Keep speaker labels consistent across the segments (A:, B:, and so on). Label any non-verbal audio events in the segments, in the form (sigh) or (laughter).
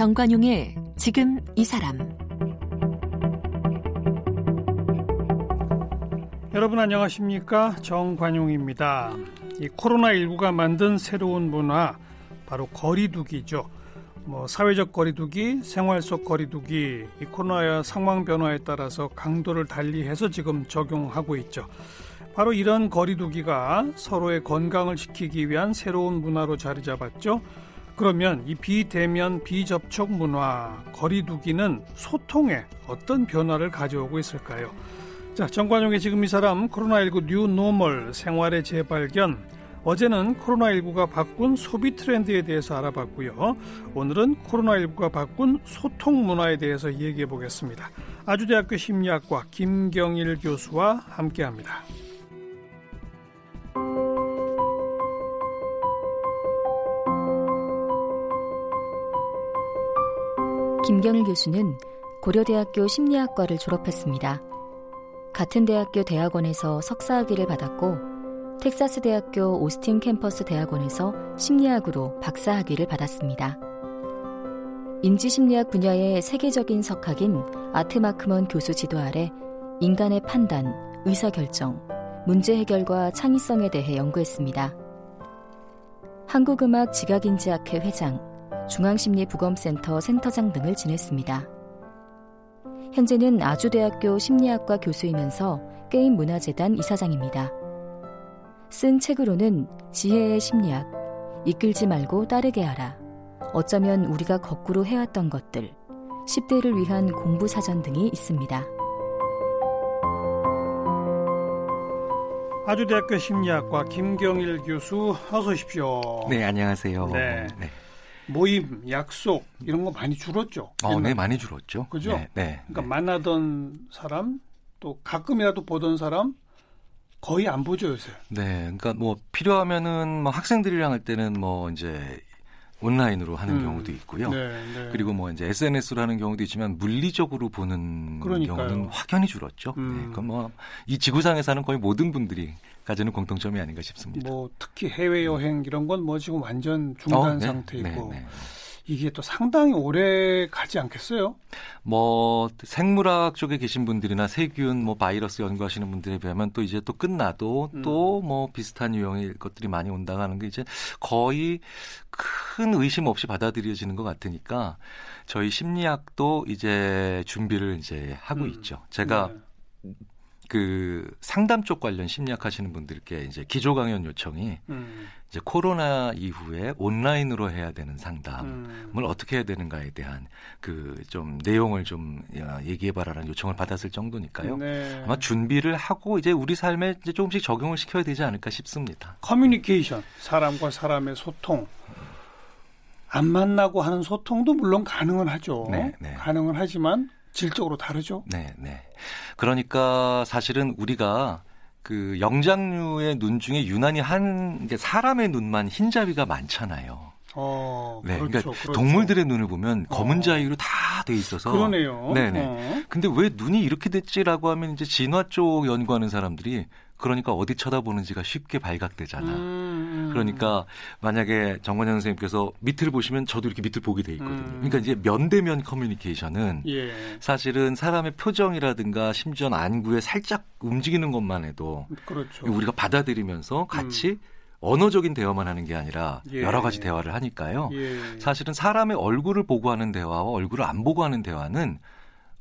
A: 정관용의 지금 이 사람
B: 여러분 안녕하십니까 정관용입니다. 이 코로나19가 만든 새로운 문화 바로 거리두기죠. 뭐 사회적 거리두기, 생활 속 거리두기, 이 코로나 상황 변화에 따라서 강도를 달리해서 지금 적용하고 있죠. 바로 이런 거리두기가 서로의 건강을 지키기 위한 새로운 문화로 자리 잡았죠. 그러면 이 비대면 비접촉 문화 거리두기는 소통에 어떤 변화를 가져오고 있을까요? 자, 정관용의 지금 이 사람 코로나19 뉴노멀 생활의 재발견 어제는 코로나19가 바꾼 소비 트렌드에 대해서 알아봤고요. 오늘은 코로나19가 바꾼 소통 문화에 대해서 얘기해 보겠습니다. 아주대학교 심리학과 김경일 교수와 함께 합니다.
C: 김경일 교수는 고려대학교 심리학과를 졸업했습니다. 같은 대학교 대학원에서 석사학위를 받았고 텍사스 대학교 오스틴 캠퍼스 대학원에서 심리학으로 박사학위를 받았습니다. 인지심리학 분야의 세계적인 석학인 아트마크먼 교수 지도 아래 인간의 판단, 의사결정, 문제 해결과 창의성에 대해 연구했습니다. 한국음악 지각인지학회 회장, 중앙심리부검센터 센터장 등을 지냈습니다. 현재는 아주대학교 심리학과 교수이면서 게임 문화재단 이사장입니다. 쓴 책으로는 지혜의 심리학, 이끌지 말고 따르게 하라, 어쩌면 우리가 거꾸로 해왔던 것들, 10대를 위한 공부 사전 등이 있습니다.
B: 아주대학교 심리학과 김경일 교수 어서 오십시오.
D: 네, 안녕하세요.
B: 네. 네. 모임, 약속 이런 거 많이 줄었죠.
D: 어, 네, 많이 줄었죠.
B: 그죠?
D: 네, 네
B: 그러니까
D: 네.
B: 만나던 사람 또 가끔이라도 보던 사람 거의 안 보죠 요새.
D: 네, 그러니까 뭐 필요하면은 뭐 학생들이랑 할 때는 뭐 이제 온라인으로 하는
B: 음.
D: 경우도 있고요.
B: 네, 네.
D: 그리고 뭐 이제 SNS로 하는 경우도 있지만 물리적으로 보는
B: 그러니까요.
D: 경우는 확연히 줄었죠.
B: 음.
D: 네, 그건 뭐이 지구상에 사는 거의 모든 분들이 가지는 공통점이 아닌가 싶습니다.
B: 뭐 특히 해외 여행 이런 건 뭐 지금 완전 중단
D: 어, 네,
B: 상태이고
D: 네, 네.
B: 이게 또 상당히 오래 가지 않겠어요?
D: 뭐 생물학 쪽에 계신 분들이나 세균, 뭐 바이러스 연구하시는 분들에 비하면 또 이제 또 끝나도
B: 음.
D: 또뭐 비슷한 유형의 것들이 많이 온다고 하는 게 이제 거의 큰 의심 없이 받아들여지는 것 같으니까 저희 심리학도 이제 준비를 이제 하고
B: 음.
D: 있죠. 제가
B: 네.
D: 그 상담 쪽 관련 심리학 하시는 분들께 이제 기조 강연 요청이
B: 음,
D: 이제 코로나 이후에 온라인으로 해야 되는 상담.
B: 음.
D: 을 어떻게 해야 되는가에 대한 그 좀 내용을 좀 얘기해봐라는 요청을 받았을 정도니까요.
B: 네.
D: 아마 준비를 하고 이제 우리 삶에 이제 조금씩 적용을 시켜야 되지 않을까 싶습니다.
B: 커뮤니케이션, 사람과 사람의 소통. 안 만나고 하는 소통도 물론 가능은 하죠.
D: 네, 네.
B: 가능은 하지만 질적으로 다르죠.
D: 네, 네. 그러니까 사실은 우리가 그 영장류의 눈 중에 유난히 한 사람의 눈만 흰자위가 많잖아요.
B: 어,
D: 네,
B: 그렇죠,
D: 그러니까
B: 그렇죠.
D: 동물들의 눈을 보면 검은
B: 어.
D: 자위로 다돼 있어서
B: 그러네요.
D: 네네.
B: 어.
D: 근데 왜 눈이 이렇게 됐지라고 하면 이제 진화 쪽 연구하는 사람들이 그러니까 어디 쳐다보는지가 쉽게 발각되잖아.
B: 음,
D: 그러니까 만약에 정관영 선생님께서 밑을 보시면 저도 이렇게 밑을 보게 돼 있거든요.
B: 음.
D: 그러니까 이제 면대면 커뮤니케이션은
B: 예,
D: 사실은 사람의 표정이라든가 심지어 안구에 살짝 움직이는 것만 해도
B: 그렇죠.
D: 우리가 받아들이면서 같이 언어적인 대화만 하는 게 아니라
B: 예.
D: 여러 가지 대화를 하니까요.
B: 예.
D: 사실은 사람의 얼굴을 보고 하는 대화와 얼굴을 안 보고 하는 대화는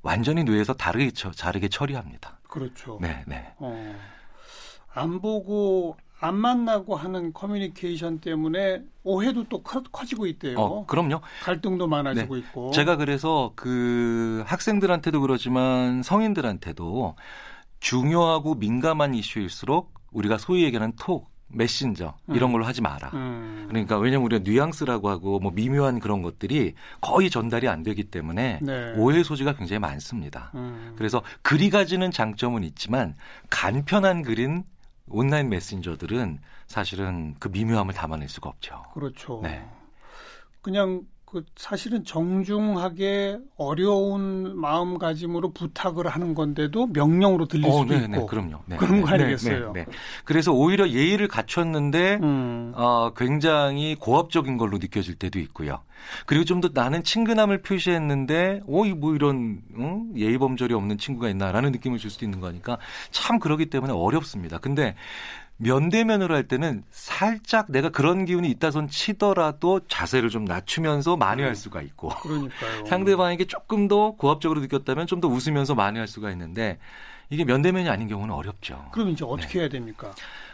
D: 완전히 뇌에서 다르게, 처, 다르게 처리합니다.
B: 그렇죠.
D: 네, 네.
B: 어, 안 보고 안 만나고 하는 커뮤니케이션 때문에 오해도 또 커, 지고 있대요.
D: 어, 그럼요.
B: 갈등도 많아지고 있고.
D: 제가 그래서 그 학생들한테도 그러지만 성인들한테도 중요하고 민감한 이슈일수록 우리가 소위 얘기하는 톡, 메신저 이런
B: 음.
D: 걸로 하지 마라.
B: 음,
D: 그러니까 왜냐면 우리가 뉘앙스라고 하고 뭐 미묘한 그런 것들이 거의 전달이 안 되기 때문에
B: 네.
D: 오해 소지가 굉장히 많습니다.
B: 음,
D: 그래서 글이 가지는 장점은 있지만 간편한 글인 온라인 메신저들은 사실은 그 미묘함을 담아낼 수가 없죠.
B: 그렇죠.
D: 네.
B: 그냥 그 사실은 정중하게 어려운 마음가짐으로 부탁을 하는 건데도 명령으로 들릴
D: 어,
B: 수도
D: 네,
B: 있고
D: 네, 그럼요. 네,
B: 그런
D: 네,
B: 거 아니겠어요?
D: 네, 네, 네. 그래서 오히려 예의를 갖췄는데
B: 음.
D: 어, 굉장히 고압적인 걸로 느껴질 때도 있고요. 그리고 좀 더 나는 친근함을 표시했는데, 어, 이뭐 이런 응? 예의 범절이 없는 친구가 있나라는 느낌을 줄 수도 있는 거니까 참 그러기 때문에 어렵습니다. 근데 면대면으로 할 때는 살짝 내가 그런 기운이 있다 손 치더라도 자세를 좀 낮추면서 만회할 수가 있고
B: 그러니까요.
D: 상대방에게 조금 더 고압적으로 느꼈다면 좀 더 웃으면서 만회할 수가 있는데 이게 면대면이 아닌 경우는 어렵죠.
B: 그럼 이제 어떻게 해야 됩니까?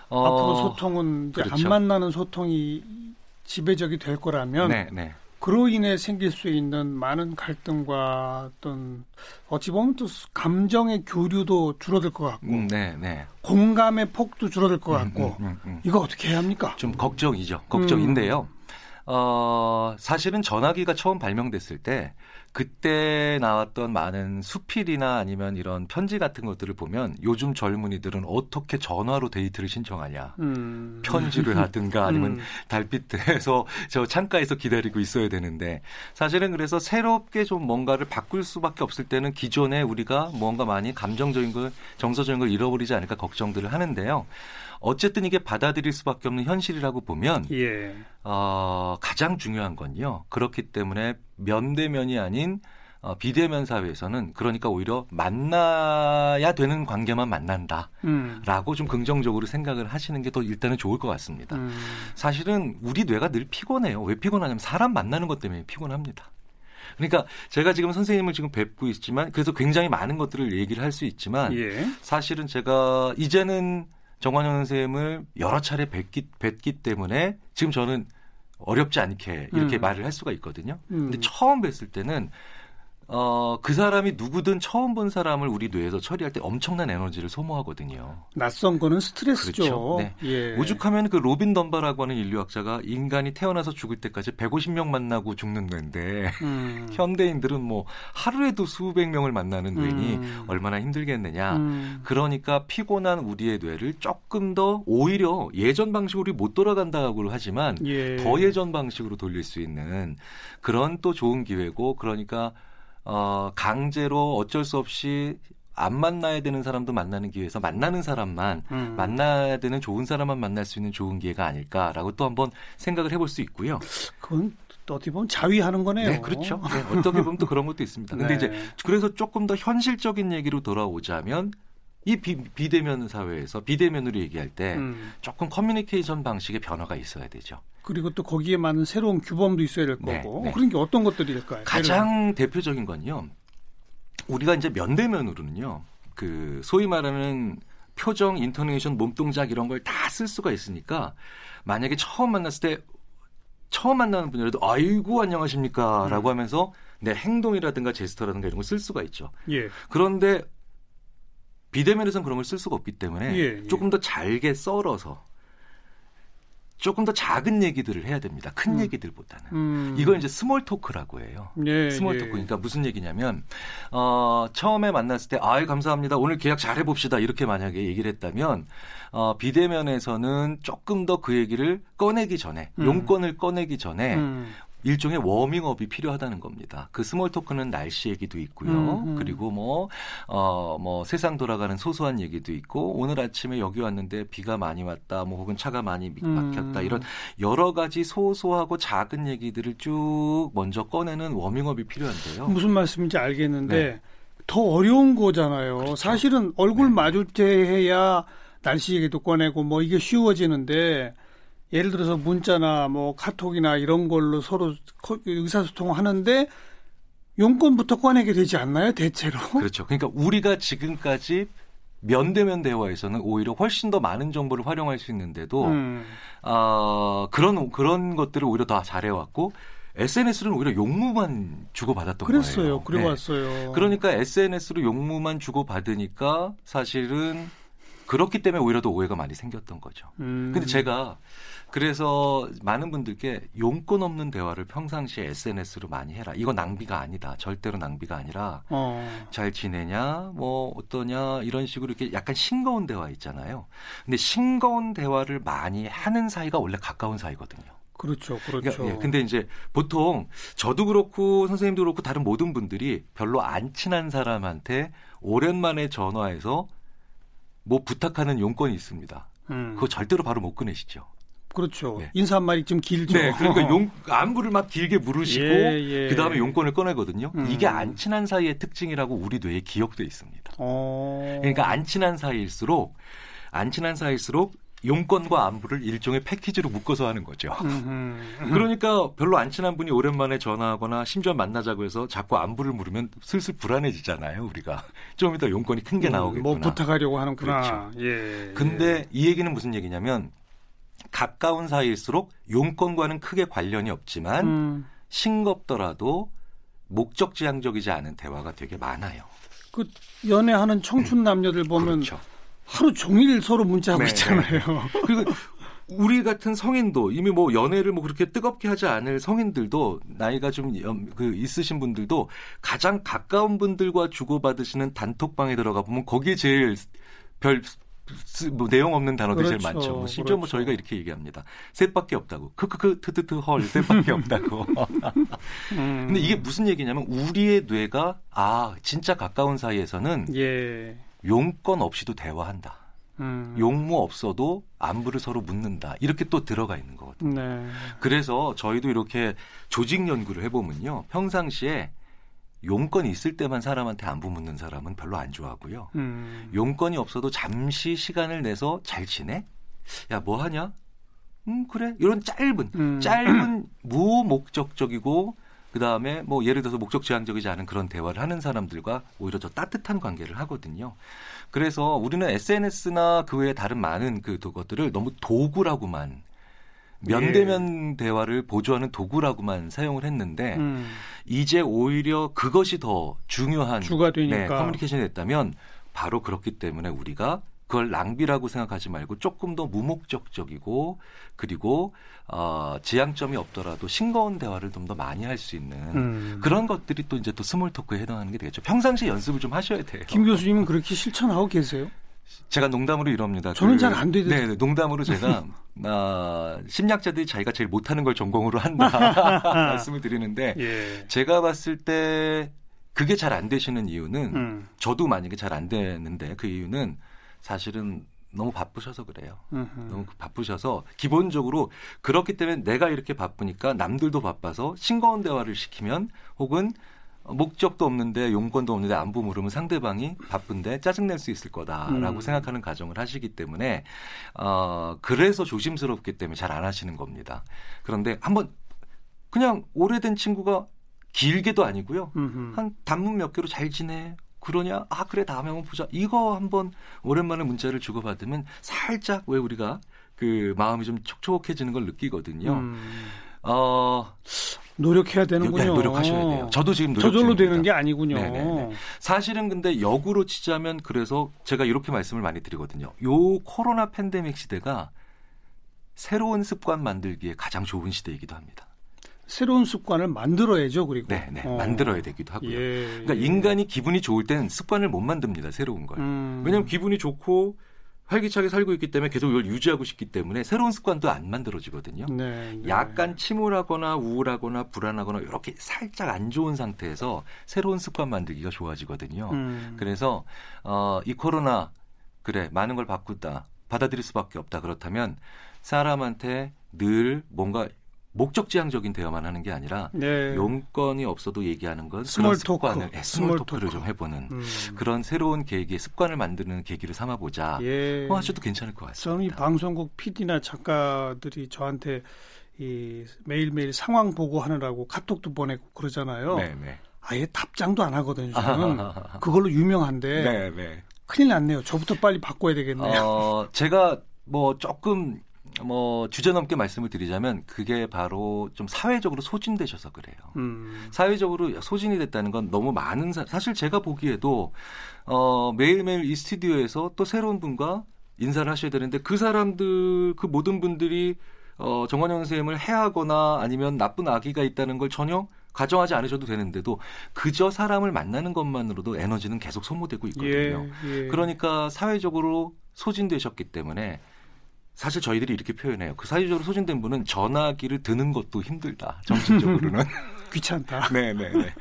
D: 어,
B: 앞으로 소통은
D: 그렇죠.
B: 안 만나는 소통이 지배적이 될 거라면
D: 네, 네.
B: 그로 인해 생길 수 있는 많은 갈등과 어떤 어찌 보면 또 감정의 교류도 줄어들 것 같고
D: 음, 네, 네.
B: 공감의 폭도 줄어들 것
D: 음,
B: 같고
D: 음, 음, 음.
B: 이거 어떻게 해야 합니까?
D: 좀 걱정이죠. 걱정인데요.
B: 음.
D: 어, 사실은 전화기가 처음 발명됐을 때 그때 나왔던 많은 수필이나 아니면 이런 편지 같은 것들을 보면 요즘 젊은이들은 어떻게 전화로 데이트를 신청하냐.
B: 음.
D: 편지를 하든가 (laughs) 아니면
B: 음.
D: 달빛에서 저 창가에서 기다리고 있어야 되는데 사실은 그래서 새롭게 좀 뭔가를 바꿀 수밖에 없을 때는 기존에 우리가 뭔가 많이 감정적인 걸 정서적인 걸 잃어버리지 않을까 걱정들을 하는데요. 어쨌든 이게 받아들일 수밖에 없는 현실이라고 보면
B: 예.
D: 어, 가장 중요한 건요. 그렇기 때문에 면대면이 아닌 어, 비대면 사회에서는 그러니까 오히려 만나야 되는 관계만 만난다.
B: 음.
D: 라고 좀 긍정적으로 생각을 하시는 게 더 일단은 좋을 것 같습니다.
B: 음.
D: 사실은 우리 뇌가 늘 피곤해요. 왜 피곤하냐면 사람 만나는 것 때문에 피곤합니다. 그러니까 제가 지금 선생님을 지금 뵙고 있지만 그래서 굉장히 많은 것들을 얘기를 할 수 있지만
B: 예.
D: 사실은 제가 이제는 정관용 선생님을 여러 차례 뵙기, 뵙기 때문에 지금 저는 어렵지 않게 이렇게
B: 음.
D: 말을 할 수가 있거든요.
B: 음.
D: 근데 처음 뵀을 때는 어, 그 사람이 누구든 처음 본 사람을 우리 뇌에서 처리할 때 엄청난 에너지를 소모하거든요.
B: 낯선 거는 스트레스죠.
D: 그렇죠. 네.
B: 예.
D: 오죽하면 그 로빈 던바라고 하는 인류학자가 인간이 태어나서 죽을 때까지 150명 만나고 죽는 뇌인데
B: 음. (laughs)
D: 현대인들은 뭐 하루에도 수백 명을 만나는 뇌니
B: 음.
D: 얼마나 힘들겠느냐.
B: 음.
D: 그러니까 피곤한 우리의 뇌를 조금 더 오히려 예전 방식으로 못 돌아간다고 하지만
B: 예.
D: 더 예전 방식으로 돌릴 수 있는 그런 또 좋은 기회고 그러니까 어 강제로 어쩔 수 없이 안 만나야 되는 사람도 만나는 기회에서 만나는 사람만
B: 음.
D: 만나야 되는 좋은 사람만 만날 수 있는 좋은 기회가 아닐까라고 또 한번 생각을 해볼 수 있고요.
B: 그건 또 어떻게 보면 자위하는 거네요.
D: 네, 그렇죠. 네, 어떻게 보면 또 그런 것도 있습니다. 근데
B: 네.
D: 이제 그래서 조금 더 현실적인 얘기로 돌아오자면 이 비, 비대면 사회에서 비대면으로 얘기할 때
B: 음.
D: 조금 커뮤니케이션 방식의 변화가 있어야 되죠.
B: 그리고 또 거기에 맞는 새로운 규범도 있어야 될
D: 네,
B: 거고
D: 네.
B: 그런 게 어떤 것들일까요?
D: 가장 대표적인 건요. 우리가 이제 면대면으로는요. 그 소위 말하는 표정, 인터네이션, 몸 동작 이런 걸 다 쓸 수가 있으니까 만약에 처음 만났을 때 처음 만나는 분이라도 아이고 안녕하십니까라고 하면서 내 행동이라든가 제스처라든가 이런 걸 쓸 수가 있죠.
B: 예.
D: 그런데 비대면에서는 그런 걸 쓸 수가 없기 때문에
B: 예, 예.
D: 조금 더 잘게 썰어서 조금 더 작은 얘기들을 해야 됩니다. 큰
B: 음.
D: 얘기들보다는.
B: 음.
D: 이걸 이제 small talk라고 해요.
B: 예,
D: small
B: 예.
D: talk. 그러니까 무슨 얘기냐면 어, 처음에 만났을 때 아이 감사합니다. 오늘 계약 잘 해봅시다. 이렇게 만약에 얘기를 했다면 어, 비대면에서는 조금 더 그 얘기를 꺼내기 전에
B: 음.
D: 용건을 꺼내기 전에
B: 음.
D: 일종의 워밍업이 필요하다는 겁니다. 그 small talk는 날씨 얘기도 있고요.
B: 음, 음.
D: 그리고 뭐, 어, 뭐, 세상 돌아가는 소소한 얘기도 있고, 오늘 아침에 여기 왔는데 비가 많이 왔다, 뭐, 혹은 차가 많이 미-
B: 음.
D: 막혔다, 이런 여러 가지 소소하고 작은 얘기들을 쭉 먼저 꺼내는 워밍업이 필요한데요.
B: 무슨 말씀인지 알겠는데
D: 네.
B: 더 어려운 거잖아요.
D: 그렇죠.
B: 사실은 얼굴
D: 네.
B: 마주대해야 날씨 얘기도 꺼내고 뭐 이게 쉬워지는데 예를 들어서 문자나 뭐 카톡이나 이런 걸로 서로 코- 의사소통을 하는데 용건부터 꺼내게 되지 않나요? 대체로. (laughs)
D: 그렇죠. 그러니까 우리가 지금까지 면대면 대화에서는 오히려 훨씬 더 많은 정보를 활용할 수 있는데도
B: 음.
D: 아, 그런 그런 것들을 오히려 다 잘해왔고 SNS는 오히려 용무만 주고받았던
B: 그랬어요.
D: 거예요.
B: 그래
D: 네.
B: 왔어요.
D: 그러니까 SNS로 용무만 주고받으니까 사실은 그렇기 때문에 오히려 더 오해가 많이 생겼던 거죠.
B: 음.
D: 근데 제가 그래서 많은 분들께 용건 없는 대화를 평상시에 SNS로 많이 해라. 이거 낭비가 아니다. 절대로 낭비가 아니라
B: 어.
D: 잘 지내냐, 뭐 어떠냐 이런 식으로 이렇게 약간 싱거운 대화 있잖아요. 근데 싱거운 대화를 많이 하는 사이가 원래 가까운 사이거든요.
B: 그렇죠, 그렇죠.
D: 그러니까, 예, 근데 이제 보통 저도 그렇고 선생님도 그렇고 다른 모든 분들이 별로 안 친한 사람한테 오랜만에 전화해서 뭐 부탁하는 용건이 있습니다.
B: 음.
D: 그거 절대로 바로 못 꺼내시죠.
B: 그렇죠.
D: 네.
B: 인사 한 마디 좀 길죠.
D: 네, 그러니까 (laughs) 용 안부를 막 길게 물으시고
B: 예, 예.
D: 그 다음에 용건을 꺼내거든요.
B: 음.
D: 이게 안 친한 사이의 특징이라고 우리 뇌에 기억돼 있습니다.
B: 어.
D: 그러니까 안 친한 사이일수록 안 친한 사이일수록 용건과 안부를 일종의 패키지로 묶어서 하는 거죠. 그러니까 별로 안 친한 분이 오랜만에 전화하거나 심지어 만나자고 해서 자꾸 안부를 물으면 슬슬 불안해지잖아요, 우리가. 좀 이따 용건이 큰게
B: 음,
D: 나오겠구나.
B: 뭐 부탁하려고 하는구나.
D: 그렇죠.
B: 예.
D: 근데 이 얘기는 무슨 얘기냐면 가까운 사이일수록 용건과는 크게 관련이 없지만
B: 음,
D: 싱겁더라도 목적지향적이지 않은 대화가 되게 많아요.
B: 그 연애하는 청춘 남녀들 보면
D: 그렇죠.
B: 하루 종일 서로 문자하고
D: 네,
B: 있잖아요.
D: 그리고 우리 같은 성인도 이미 뭐 연애를 뭐 그렇게 뜨겁게 하지 않을 성인들도 나이가 좀 연- 그 있으신 분들도 가장 가까운 분들과 주고받으시는 단톡방에 들어가 보면 거기에 제일 별 쓰- 뭐 내용 없는 단어들이 제일
B: 그렇죠.
D: 많죠. 뭐 심지어 뭐
B: 그렇죠.
D: 저희가 이렇게 얘기합니다. 셋밖에 없다고. 크크크 트트트 헐 셋밖에 없다고. (laughs)
B: 음,
D: 근데 이게 무슨 얘기냐면 우리의 뇌가 아 진짜 가까운 사이에서는
B: 예.
D: 용건 없이도 대화한다.
B: 음,
D: 용무 없어도 안부를 서로 묻는다. 이렇게 또 들어가 있는 거거든요.
B: 네.
D: 그래서 저희도 이렇게 조직 연구를 해보면요. 평상시에 용건이 있을 때만 사람한테 안부 묻는 사람은 별로 안 좋아하고요.
B: 음,
D: 용건이 없어도 잠시 시간을 내서 잘 지내? 야, 뭐 하냐? 음, 그래. 이런 짧은,
B: 음.
D: 짧은 무목적적이고, 그 다음에 뭐 예를 들어서 목적 지향적이지 않은 그런 대화를 하는 사람들과 오히려 더 따뜻한 관계를 하거든요. 그래서 우리는 SNS나 그 외에 다른 많은 그 것들을 너무 도구라고만 면대면 대화를 보조하는 도구라고만 사용을 했는데
B: 음,
D: 이제 오히려 그것이 더 중요한
B: 주가 되니까.
D: 네, 커뮤니케이션이 됐다면 바로 그렇기 때문에 우리가 그걸 낭비라고 생각하지 말고 조금 더 무목적적이고 그리고 어, 지향점이 없더라도 싱거운 대화를 좀 더 많이 할 수 있는
B: 음.
D: 그런 것들이 또 이제 또 small talk에 해당하는 게 되겠죠. 평상시 연습을 좀 하셔야 돼요.
B: 김 교수님은 그렇게 실천하고 계세요?
D: 제가 농담으로 이럽니다.
B: 저는 잘안 되던데.
D: 네, 네, 농담으로 제가 (laughs) 아, 심리학자들이 자기가 제일 못하는 걸 전공으로 한다 (laughs) 말씀을 드리는데
B: 예.
D: 제가 봤을 때 그게 잘 안 되시는 이유는
B: 음,
D: 저도 만약에 잘 안 되는데 그 이유는 사실은 너무 바쁘셔서 그래요.
B: 음흠.
D: 너무 바쁘셔서 기본적으로 그렇기 때문에 내가 이렇게 바쁘니까 남들도 바빠서 싱거운 대화를 시키면 혹은 목적도 없는데 용건도 없는데 안부 물으면 상대방이 바쁜데 짜증낼 수 있을 거다라고
B: 음.
D: 생각하는 가정을 하시기 때문에 어 그래서 조심스럽기 때문에 잘 안 하시는 겁니다. 그런데 한번 그냥 오래된 친구가 길게도 아니고요.
B: 음흠.
D: 한 단문 몇 개로 잘 지내. 그러냐? 아 그래 다음에 한번 보자. 이거 한번 오랜만에 문자를 주고받으면 살짝 왜 우리가 그 마음이 좀 촉촉해지는 걸 느끼거든요.
B: 음,
D: 어
B: 노력해야 되는군요.
D: 네, 노력하셔야 돼요. 저도 지금 노력
B: 저절로
D: 중입니다.
B: 되는 게 아니군요.
D: 네네네. 사실은 근데 역으로 치자면 그래서 제가 이렇게 말씀을 많이 드리거든요. 요 코로나 팬데믹 시대가 새로운 습관 만들기에 가장 좋은 시대이기도 합니다.
B: 새로운 습관을 만들어야죠. 그리고
D: 네, 네.
B: 어.
D: 만들어야 되기도 하고요.
B: 예,
D: 그러니까
B: 예.
D: 인간이 기분이 좋을 땐 습관을 못 만듭니다. 새로운 걸.
B: 음.
D: 왜냐하면 기분이 좋고 활기차게 살고 있기 때문에 계속 이걸 유지하고 싶기 때문에 새로운 습관도 안 만들어지거든요.
B: 네, 네.
D: 약간 침울하거나 우울하거나 불안하거나 이렇게 살짝 안 좋은 상태에서 새로운 습관 만들기가 좋아지거든요.
B: 음.
D: 그래서 어, 이 코로나 그래 많은 걸 바꾼다 받아들일 수밖에 없다 그렇다면 사람한테 늘 뭔가 목적지향적인 대화만 하는 게 아니라
B: 네.
D: 용건이 없어도 얘기하는 건 small 습관을
B: talk.
D: 예,
B: small
D: small talk를
B: talk.
D: 좀 해보는
B: 음.
D: 그런 새로운 계기의 습관을 만드는 계기를 삼아보자.
B: 예.
D: 뭐 하셔도 괜찮을 것
B: 저는 이
D: 같습니다.
B: 방송국 PD나 작가들이 저한테 이 매일매일 상황 보고하느라고 카톡도 보내고 그러잖아요.
D: 네, 네.
B: 아예 답장도 안 하거든요. 저는 (laughs) 그걸로 유명한데
D: 네, 네.
B: 큰일 났네요. 저부터 빨리 바꿔야 되겠네요.
D: 어, 제가 뭐 조금 뭐 주제넘게 말씀을 드리자면 그게 바로 좀 사회적으로 소진되셔서 그래요.
B: 음.
D: 사회적으로 소진이 됐다는 건 너무 많은 사, 사실 제가 보기에도 어, 매일매일 이 스튜디오에서 또 새로운 분과 인사를 하셔야 되는데 그 사람들 그 모든 분들이 어, 정관영 선생님을 해하거나 아니면 나쁜 아기가 있다는 걸 전혀 가정하지 않으셔도 되는데도 그저 사람을 만나는 것만으로도 에너지는 계속 소모되고 있거든요.
B: 예, 예.
D: 그러니까 사회적으로 소진되셨기 때문에 사실 저희들이 이렇게 표현해요. 그 사회적으로 소진된 분은 전화기를 드는 것도 힘들다. 정신적으로는. (laughs)
B: 귀찮다. (laughs)
D: 네네네.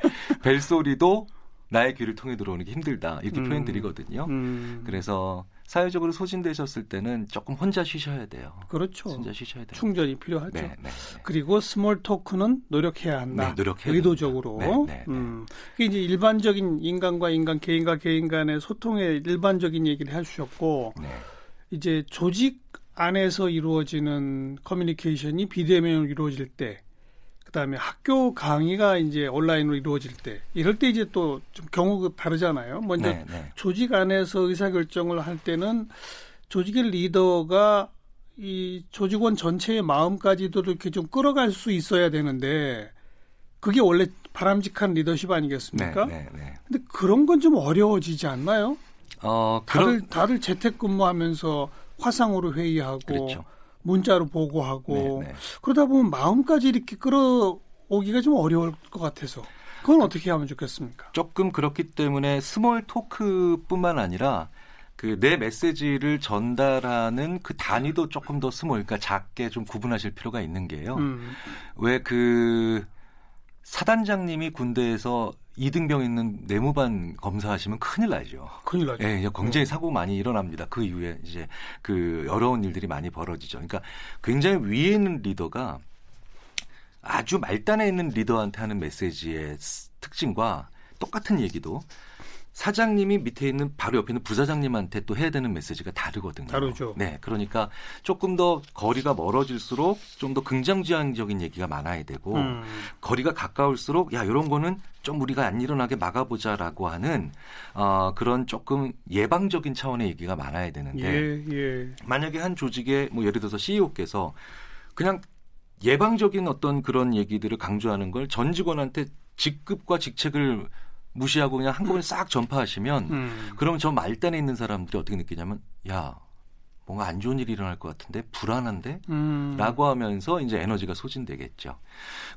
D: 벨소리도 나의 귀를 통해 들어오는 게 힘들다. 이렇게
B: 음.
D: 표현 드리거든요.
B: 음,
D: 그래서 사회적으로 소진되셨을 때는 조금 혼자 쉬셔야 돼요.
B: 그렇죠.
D: 혼자 쉬셔야 돼요.
B: 충전이 필요하죠.
D: 네, 네.
B: 그리고 small talk는 노력해야 한다.
D: 네, 노력해야
B: 의도적으로. 음. 이게 이제 일반적인 인간과 인간, 개인과 개인 간의 소통의 일반적인 얘기를 해주셨고,
D: 네.
B: 이제 조직 안에서 이루어지는 커뮤니케이션이 비대면으로 이루어질 때, 그 다음에 학교 강의가 이제 온라인으로 이루어질 때, 이럴 때 이제 또 좀 경우가 다르잖아요. 먼저
D: 네, 네.
B: 조직 안에서 의사결정을 할 때는 조직의 리더가 이 조직원 전체의 마음까지도 이렇게 좀 끌어갈 수 있어야 되는데 그게 원래 바람직한 리더십 아니겠습니까?
D: 네, 네, 네.
B: 근데 그런 건 좀 어려워지지 않나요?
D: 어,
B: 다들
D: 그런
B: 다들 재택근무하면서 화상으로 회의하고
D: 그렇죠.
B: 문자로 보고하고
D: 네, 네.
B: 그러다 보면 마음까지 이렇게 끌어오기가 좀 어려울 것 같아서 그건 어떻게 하면 좋겠습니까?
D: 조금 그렇기 때문에 small talk뿐만 아니라 그 내 메시지를 전달하는 그 단위도 조금 더 small, 그러니까 작게 좀 구분하실 필요가 있는 게요.
B: 음,
D: 왜그 사단장님이 군대에서 이등병 있는 내무반 검사하시면 큰일 나죠.
B: 큰일 나죠.
D: 예, 굉장히 사고 많이 일어납니다. 그 이후에 이제 그 어려운 일들이 많이 벌어지죠. 그러니까 굉장히 위에 있는 리더가 아주 말단에 있는 리더한테 하는 메시지의 스- 특징과 똑같은 얘기도 사장님이 밑에 있는 바로 옆에 있는 부사장님한테 또 해야 되는 메시지가 다르거든요.
B: 다르죠.
D: 네, 그러니까 조금 더 거리가 멀어질수록 좀 더 긍정지향적인 얘기가 많아야 되고
B: 음,
D: 거리가 가까울수록 야 이런 거는 좀 우리가 안 일어나게 막아보자라고 하는 어, 그런 조금 예방적인 차원의 얘기가 많아야 되는데
B: 예, 예.
D: 만약에 한 조직의 뭐 예를 들어서 CEO께서 그냥 예방적인 어떤 그런 얘기들을 강조하는 걸 전 직원한테 직급과 직책을 무시하고 그냥 한꺼번에 싹 전파하시면
B: 음.
D: 그럼 저 말단에 있는 사람들이 어떻게 느끼냐면 야 뭔가 안 좋은 일이 일어날 것 같은데 불안한데
B: 음.
D: 라고 하면서 이제 에너지가 소진되겠죠.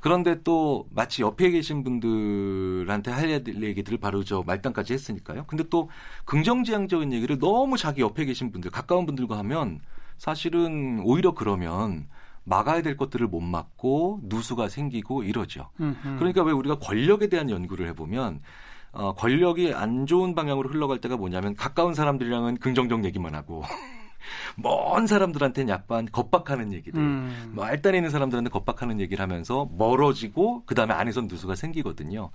D: 그런데 또 마치 옆에 계신 분들한테 할 얘기들을 바로 저 말단까지 했으니까요. 근데 또 긍정지향적인 얘기를 너무 자기 옆에 계신 분들, 가까운 분들과 하면 사실은 오히려 그러면 막아야 될 것들을 못 막고 누수가 생기고 이러죠.
B: 음흠.
D: 그러니까 왜 우리가 권력에 대한 연구를 해보면 어, 권력이 안 좋은 방향으로 흘러갈 때가 뭐냐면 가까운 사람들이랑은 긍정적 얘기만 하고 먼 사람들한테는 약간 겁박하는 얘기들.
B: 음.
D: 뭐 알단에 있는 사람들한테 겁박하는 얘기를 하면서 멀어지고 그 다음에 안에선 누수가 생기거든요.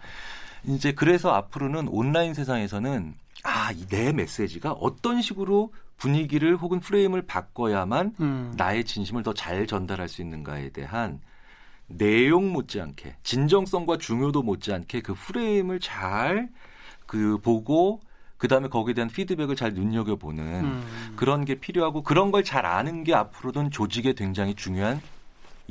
D: 이제 그래서 앞으로는 온라인 세상에서는 아, 이내 메시지가 어떤 식으로 분위기를 혹은 프레임을 바꿔야만
B: 음.
D: 나의 진심을 더 잘 전달할 수 있는가에 대한 내용 못지않게 진정성과 중요도 못지않게 그 프레임을 잘 그 보고 그 다음에 거기에 대한 피드백을 잘 눈여겨보는
B: 음.
D: 그런 게 필요하고 그런 걸 잘 아는 게 앞으로는 조직에 굉장히 중요한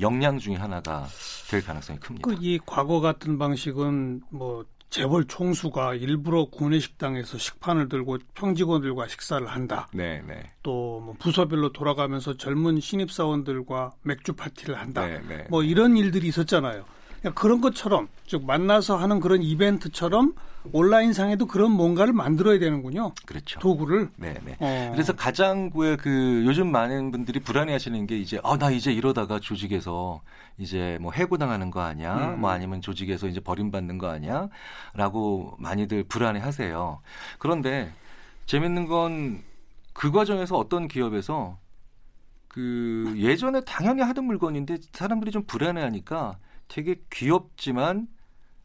D: 역량 중에 하나가 될 가능성이 큽니다.
B: 그 이 과거 같은 방식은 뭐 재벌 총수가 일부러 구내 식당에서 식판을 들고 평직원들과 식사를 한다.
D: 네, 네.
B: 또뭐 부서별로 돌아가면서 젊은 신입 사원들과 맥주 파티를 한다.
D: 네, 네.
B: 뭐 이런 일들이 있었잖아요. 그냥 그런 것처럼 즉 만나서 하는 그런 이벤트처럼 온라인상에도 그런 뭔가를 만들어야 되는군요.
D: 그렇죠.
B: 도구를.
D: 네, 네.
B: 어.
D: 그래서 가장 그, 그 요즘 많은 분들이 불안해하시는 게 이제 아 나 이제 이러다가 조직에서 이제 뭐 해고당하는 거 아니야?
B: 음.
D: 뭐 아니면 조직에서 이제 버림받는 거 아니야?라고 많이들 불안해하세요. 그런데 재밌는 건 그 과정에서 어떤 기업에서 그 예전에 당연히 하던 물건인데 사람들이 좀 불안해하니까 되게 귀엽지만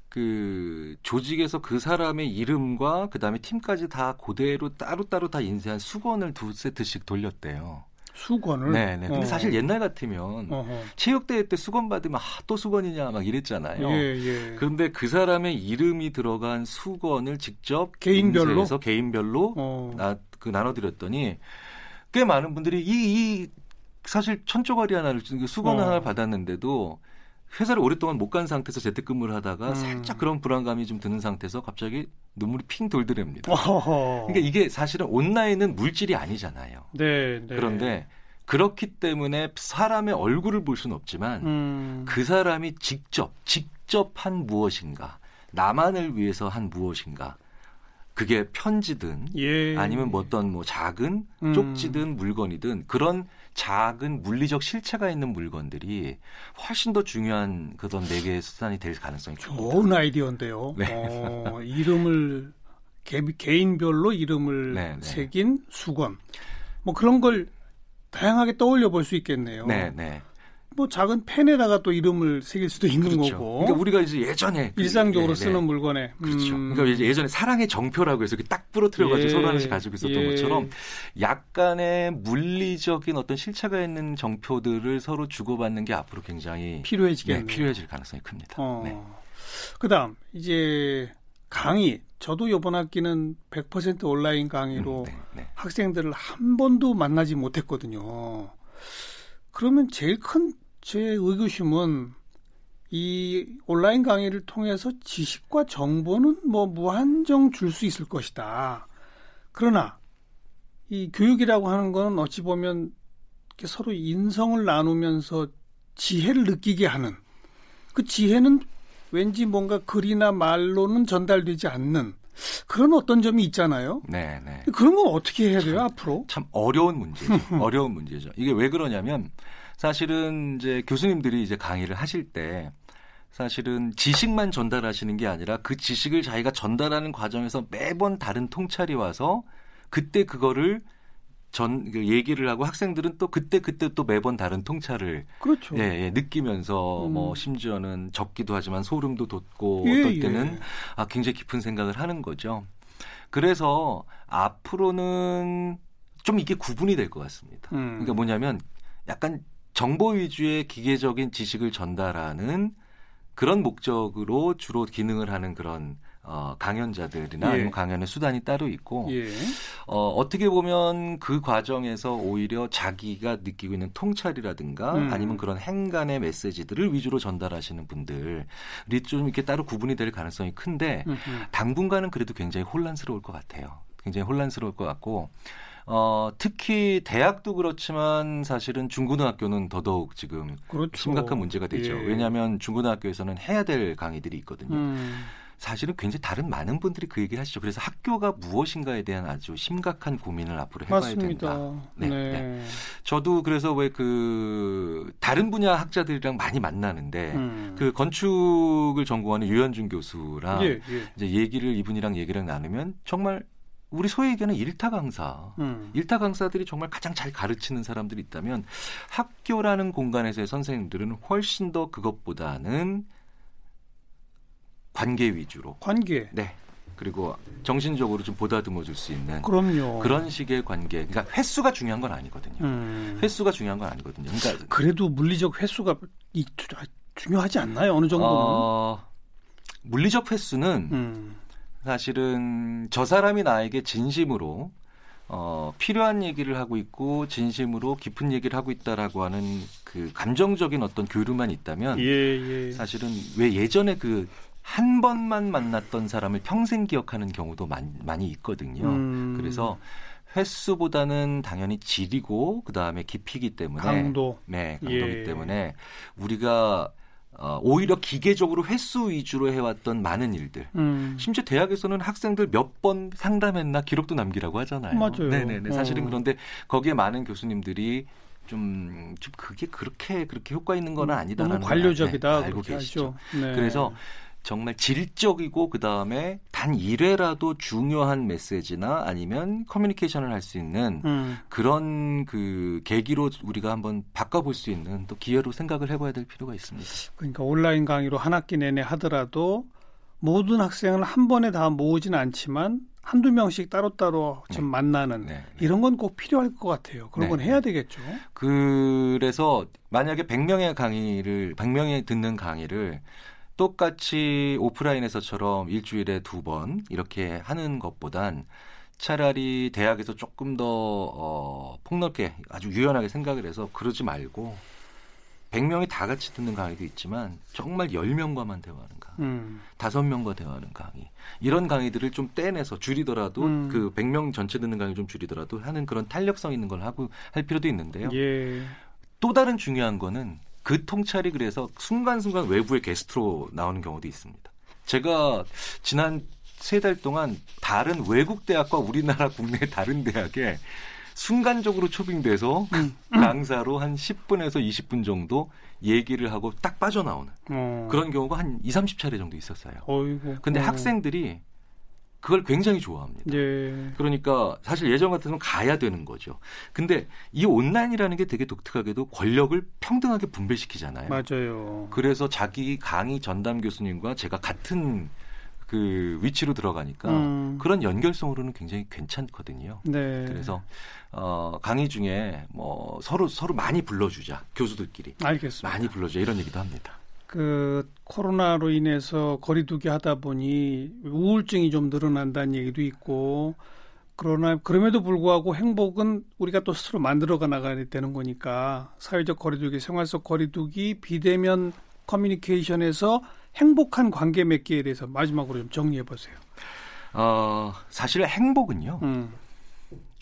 D: 그 조직에서 그 사람의 이름과 그 다음에 팀까지 다 그대로 따로따로 다 인쇄한 수건을 두 세트씩 돌렸대요.
B: 수건을.
D: 네네. 근데
B: 어.
D: 사실 옛날 같으면
B: 어허.
D: 체육대회 때 수건 받으면 아, 또 수건이냐 막 이랬잖아요.
B: 예, 예.
D: 그런데 그 사람의 이름이 들어간 수건을 직접
B: 개인별로?
D: 인쇄해서 개인별로
B: 어.
D: 나, 그 나눠드렸더니 꽤 많은 분들이 이, 이 사실 천조가리 하나를 그 수건
B: 어.
D: 하나를 받았는데도 회사를 오랫동안 못 간 상태에서 재택근무를 하다가
B: 음.
D: 살짝 그런 불안감이 좀 드는 상태에서 갑자기 눈물이 핑 돌더랍니다.
B: 어허허.
D: 그러니까 이게 사실은 온라인은 물질이 아니잖아요.
B: 네, 네.
D: 그런데 그렇기 때문에 사람의 얼굴을 볼 수는 없지만
B: 음.
D: 그 사람이 직접 직접 한 무엇인가 나만을 위해서 한 무엇인가 그게 편지든
B: 예.
D: 아니면 뭐 어떤 뭐 작은
B: 음.
D: 쪽지든 물건이든 그런 작은 물리적 실체가 있는 물건들이 훨씬 더 중요한 그런 매개의 수단이 될 가능성이 큽니다.
B: 좋은 아이디어인데요.
D: 네.
B: 어, 이름을 개, 개인별로 이름을
D: 네, 네.
B: 새긴 수건 뭐 그런 걸 다양하게 떠올려 볼 수 있겠네요.
D: 네, 네.
B: 뭐 작은 펜에다가 또 이름을 새길 수도 있는
D: 그렇죠.
B: 거고
D: 그러니까 우리가 이제 예전에 그-
B: 일상적으로
D: 네, 네.
B: 쓰는 물건에
D: 그렇죠.
B: 음.
D: 그러니까 예전에 사랑의 정표라고 해서 딱 부러뜨려가지고
B: 예.
D: 서로 하나씩 가지고 있었던
B: 예.
D: 것처럼 약간의 물리적인 어떤 실체가 있는 정표들을 서로 주고받는 게 앞으로 굉장히
B: 필요해지겠네요.
D: 네, 필요해질 가능성이 큽니다.
B: 어.
D: 네.
B: 그다음 이제 강의 저도 이번 학기는 100% 온라인 강의로
D: 음, 네, 네.
B: 학생들을 한 번도 만나지 못했거든요. 그러면 제일 큰 제 의구심은 이 온라인 강의를 통해서 지식과 정보는 뭐 무한정 줄 수 있을 것이다. 그러나 이 교육이라고 하는 건 어찌 보면 서로 인성을 나누면서 지혜를 느끼게 하는 그 지혜는 왠지 뭔가 글이나 말로는 전달되지 않는 그런 어떤 점이 있잖아요.
D: 네, 네.
B: 그런 건 어떻게 해야 돼요, 앞으로?
D: 참 어려운 문제죠. (laughs) 어려운 문제죠. 이게 왜 그러냐면 사실은 이제 교수님들이 이제 강의를 하실 때 사실은 지식만 전달하시는 게 아니라 그 지식을 자기가 전달하는 과정에서 매번 다른 통찰이 와서 그때 그거를 전 그 얘기를 하고 학생들은 또 그때 그때 또 매번 다른 통찰을
B: 그렇죠.
D: 예, 예, 느끼면서
B: 음.
D: 뭐 심지어는 적기도 하지만 소름도 돋고
B: 예,
D: 어떨
B: 예.
D: 때는 아 굉장히 깊은 생각을 하는 거죠. 그래서 앞으로는 좀 이게 구분이 될 것 같습니다.
B: 음.
D: 그러니까 뭐냐면 약간 정보 위주의 기계적인 지식을 전달하는 그런 목적으로 주로 기능을 하는 그런 어, 강연자들이나
B: 예.
D: 아니면 강연의 수단이 따로 있고
B: 예.
D: 어, 어떻게 보면 그 과정에서 오히려 자기가 느끼고 있는 통찰이라든가
B: 음.
D: 아니면 그런 행간의 메시지들을 위주로 전달하시는 분들이 좀 이렇게 따로 구분이 될 가능성이 큰데
B: 음, 음.
D: 당분간은 그래도 굉장히 혼란스러울 것 같아요. 굉장히 혼란스러울 것 같고 어, 특히 대학도 그렇지만 사실은 중고등학교는 더더욱 지금
B: 그렇죠.
D: 심각한 문제가 되죠.
B: 예.
D: 왜냐하면 중고등학교에서는 해야 될 강의들이 있거든요.
B: 음.
D: 사실은 굉장히 다른 많은 분들이 그 얘기를 하시죠. 그래서 학교가 무엇인가에 대한 아주 심각한 고민을 앞으로 해봐야
B: 맞습니다.
D: 된다. 네,
B: 네.
D: 네. 저도 그래서 왜 그 다른 분야 학자들이랑 많이 만나는데
B: 음.
D: 그 건축을 전공하는 유현준 교수랑
B: 예, 예.
D: 이제 얘기를 이분이랑 얘기를 나누면 정말 우리 소위 얘기하는 일타 강사
B: 음.
D: 일타 강사들이 정말 가장 잘 가르치는 사람들이 있다면 학교라는 공간에서의 선생님들은 훨씬 더 그것보다는 관계 위주로
B: 관계.
D: 네 그리고 정신적으로 좀 보다듬어 줄 수 있는
B: 그럼요.
D: 그런 식의 관계 그러니까 횟수가 중요한 건 아니거든요
B: 음.
D: 횟수가 중요한 건 아니거든요 그러니까
B: 그래도 물리적 횟수가 이, 주- 아, 중요하지 않나요? 어느 정도는?
D: 어, 물리적 횟수는
B: 음.
D: 사실은 저 사람이 나에게 진심으로 어, 필요한 얘기를 하고 있고 진심으로 깊은 얘기를 하고 있다라고 하는 그 감정적인 어떤 교류만 있다면
B: 예, 예.
D: 사실은 왜 예전에 그 한 번만 만났던 사람을 평생 기억하는 경우도 많이, 많이 있거든요.
B: 음.
D: 그래서 횟수보다는 당연히 질이고 그 다음에 깊이기 때문에
B: 강도.
D: 네, 강도기
B: 예.
D: 때문에 우리가 어, 오히려 기계적으로 횟수 위주로 해왔던 많은 일들.
B: 음.
D: 심지어 대학에서는 학생들 몇 번 상담했나 기록도 남기라고 하잖아요.
B: 맞아요.
D: 네네네. 사실은
B: 어.
D: 그런데 거기에 많은 교수님들이 좀, 좀 그게 그렇게 그렇게 효과 있는 건 아니다라는
B: 음, 관료적이다.
D: 걸, 네, 알고 계시죠.
B: 네.
D: 그래서 정말 질적이고 그 다음에 단 1회라도 중요한 메시지나 아니면 커뮤니케이션을 할 수 있는
B: 음.
D: 그런 그 계기로 우리가 한번 바꿔볼 수 있는 또 기회로 생각을 해봐야 될 필요가 있습니다.
B: 그러니까 온라인 강의로 한 학기 내내 하더라도 모든 학생을 한 번에 다 모으진 않지만 한두 명씩 따로따로 좀
D: 네.
B: 만나는
D: 네, 네.
B: 이런 건 꼭 필요할 것 같아요. 그런
D: 네,
B: 건 해야 되겠죠.
D: 그래서 만약에 100명의 강의를 100명이 듣는 강의를 똑같이 오프라인에서처럼 일주일에 두 번 이렇게 하는 것보단 차라리 대학에서 조금 더 어, 폭넓게 아주 유연하게 생각을 해서 그러지 말고 100명이 다 같이 듣는 강의도 있지만 정말 10명과만 대화하는 강의,
B: 음.
D: 5명과 대화하는 강의 이런 강의들을 좀 떼내서 줄이더라도
B: 음.
D: 그 100명 전체 듣는 강의 좀 줄이더라도 하는 그런 탄력성 있는 걸 하고 할 필요도 있는데요.
B: 예.
D: 또 다른 중요한 거는 그 통찰이 그래서 순간순간 외부의 게스트로 나오는 경우도 있습니다. 제가 지난 세 달 동안 다른 외국 대학과 우리나라 국내 다른 대학에 순간적으로 초빙돼서 음. 강사로 한 10분에서 20분 정도 얘기를 하고 딱 빠져나오는 어. 그런 경우가 한 2, 30차례 정도 있었어요. 어이구. 근데 어. 학생들이 그걸 굉장히 좋아합니다. 예. 그러니까 사실 예전 같으면 가야 되는 거죠. 근데 이 온라인이라는 게 되게 독특하게도 권력을 평등하게 분배시키잖아요.
B: 맞아요.
D: 그래서 자기 강의 전담 교수님과 제가 같은 그 위치로 들어가니까 음. 그런 연결성으로는 굉장히 괜찮거든요. 네. 그래서 어 강의 중에 뭐 서로 서로 많이 불러주자 교수들끼리
B: 알겠습니다.
D: 많이 불러주자 이런 얘기도 합니다.
B: 그 코로나로 인해서 거리두기 하다 보니 우울증이 좀 늘어난다는 얘기도 있고 그러나 그럼에도 불구하고 행복은 우리가 또 스스로 만들어가 나가야 되는 거니까 사회적 거리두기, 생활 속 거리두기, 비대면 커뮤니케이션에서 행복한 관계 맺기에 대해서 마지막으로 좀 정리해 보세요.
D: 어, 사실 행복은요. 음.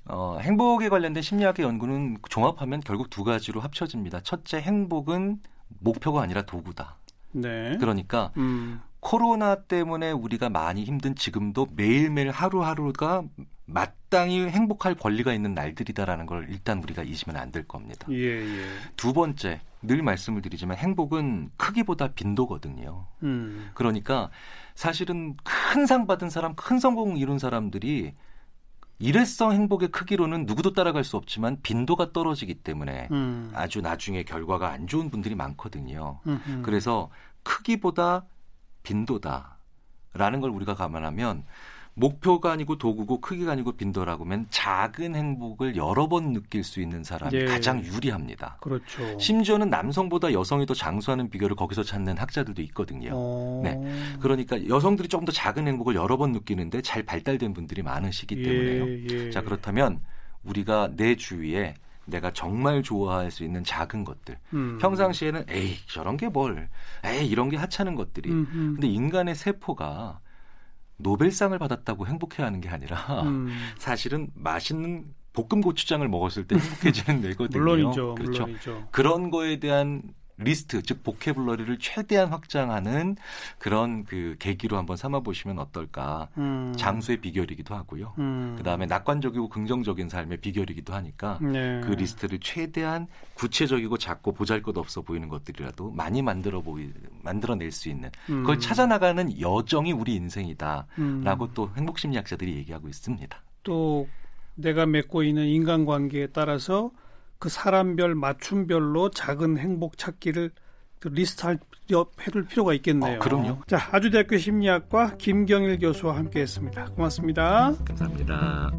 D: 어, 행복에 관련된 심리학의 연구는 종합하면 결국 두 가지로 합쳐집니다. 첫째, 행복은 목표가 아니라 도구다. 네. 그러니까 음. 코로나 때문에 우리가 많이 힘든 지금도 매일매일 하루하루가 마땅히 행복할 권리가 있는 날들이다라는 걸 일단 우리가 잊으면 안 될 겁니다. 예, 예. 두 번째, 늘 말씀을 드리지만 행복은 크기보다 빈도거든요. 음. 그러니까 사실은 큰 상 받은 사람, 큰 성공 이룬 사람들이 일회성 행복의 크기로는 누구도 따라갈 수 없지만 빈도가 떨어지기 때문에 음. 아주 나중에 결과가 안 좋은 분들이 많거든요. 음흠. 그래서 크기보다 빈도다라는 걸 우리가 감안하면 목표가 아니고 도구고 크기가 아니고 빈도라고 하면 작은 행복을 여러 번 느낄 수 있는 사람이 예. 가장 유리합니다.
B: 그렇죠.
D: 심지어는 남성보다 여성이 더 장수하는 비결을 거기서 찾는 학자들도 있거든요. 오. 어. 네. 그러니까 여성들이 조금 더 작은 행복을 여러 번 느끼는데 잘 발달된 분들이 많으시기 예, 때문에요. 예. 자, 그렇다면 우리가 내 주위에 내가 정말 좋아할 수 있는 작은 것들. 음. 평상시에는 에이 저런 게 뭘, 에이 이런 게 하찮은 것들이. 음음. 근데 인간의 세포가 노벨상을 받았다고 행복해하는 게 아니라 음. (laughs) 사실은 맛있는 볶음 고추장을 먹었을 때 행복해지는 (laughs) 뇌거든요.
B: 물론이죠.
D: 그렇죠.
B: 물론이죠.
D: 그런 거에 대한 리스트 즉 vocabulary를 최대한 확장하는 그런 그 계기로 한번 삼아 보시면 어떨까 음. 장수의 비결이기도 하고요. 음. 그다음에 낙관적이고 긍정적인 삶의 비결이기도 하니까 네. 그 리스트를 최대한 구체적이고 작고 보잘것없어 보이는 것들이라도 많이 만들어 보이 만들어낼 수 있는 음. 그걸 찾아 나가는 여정이 우리 인생이다라고 음. 또 행복 심리학자들이 얘기하고 있습니다.
B: 또 내가 맺고 있는 인간관계에 따라서 그 사람별 맞춤별로 작은 행복 찾기를 리스트할 해둘 필요가 있겠네요.
D: 어, 그럼요.
B: 자, 아주대학교 심리학과 김경일 교수와 함께했습니다. 고맙습니다.
D: 감사합니다.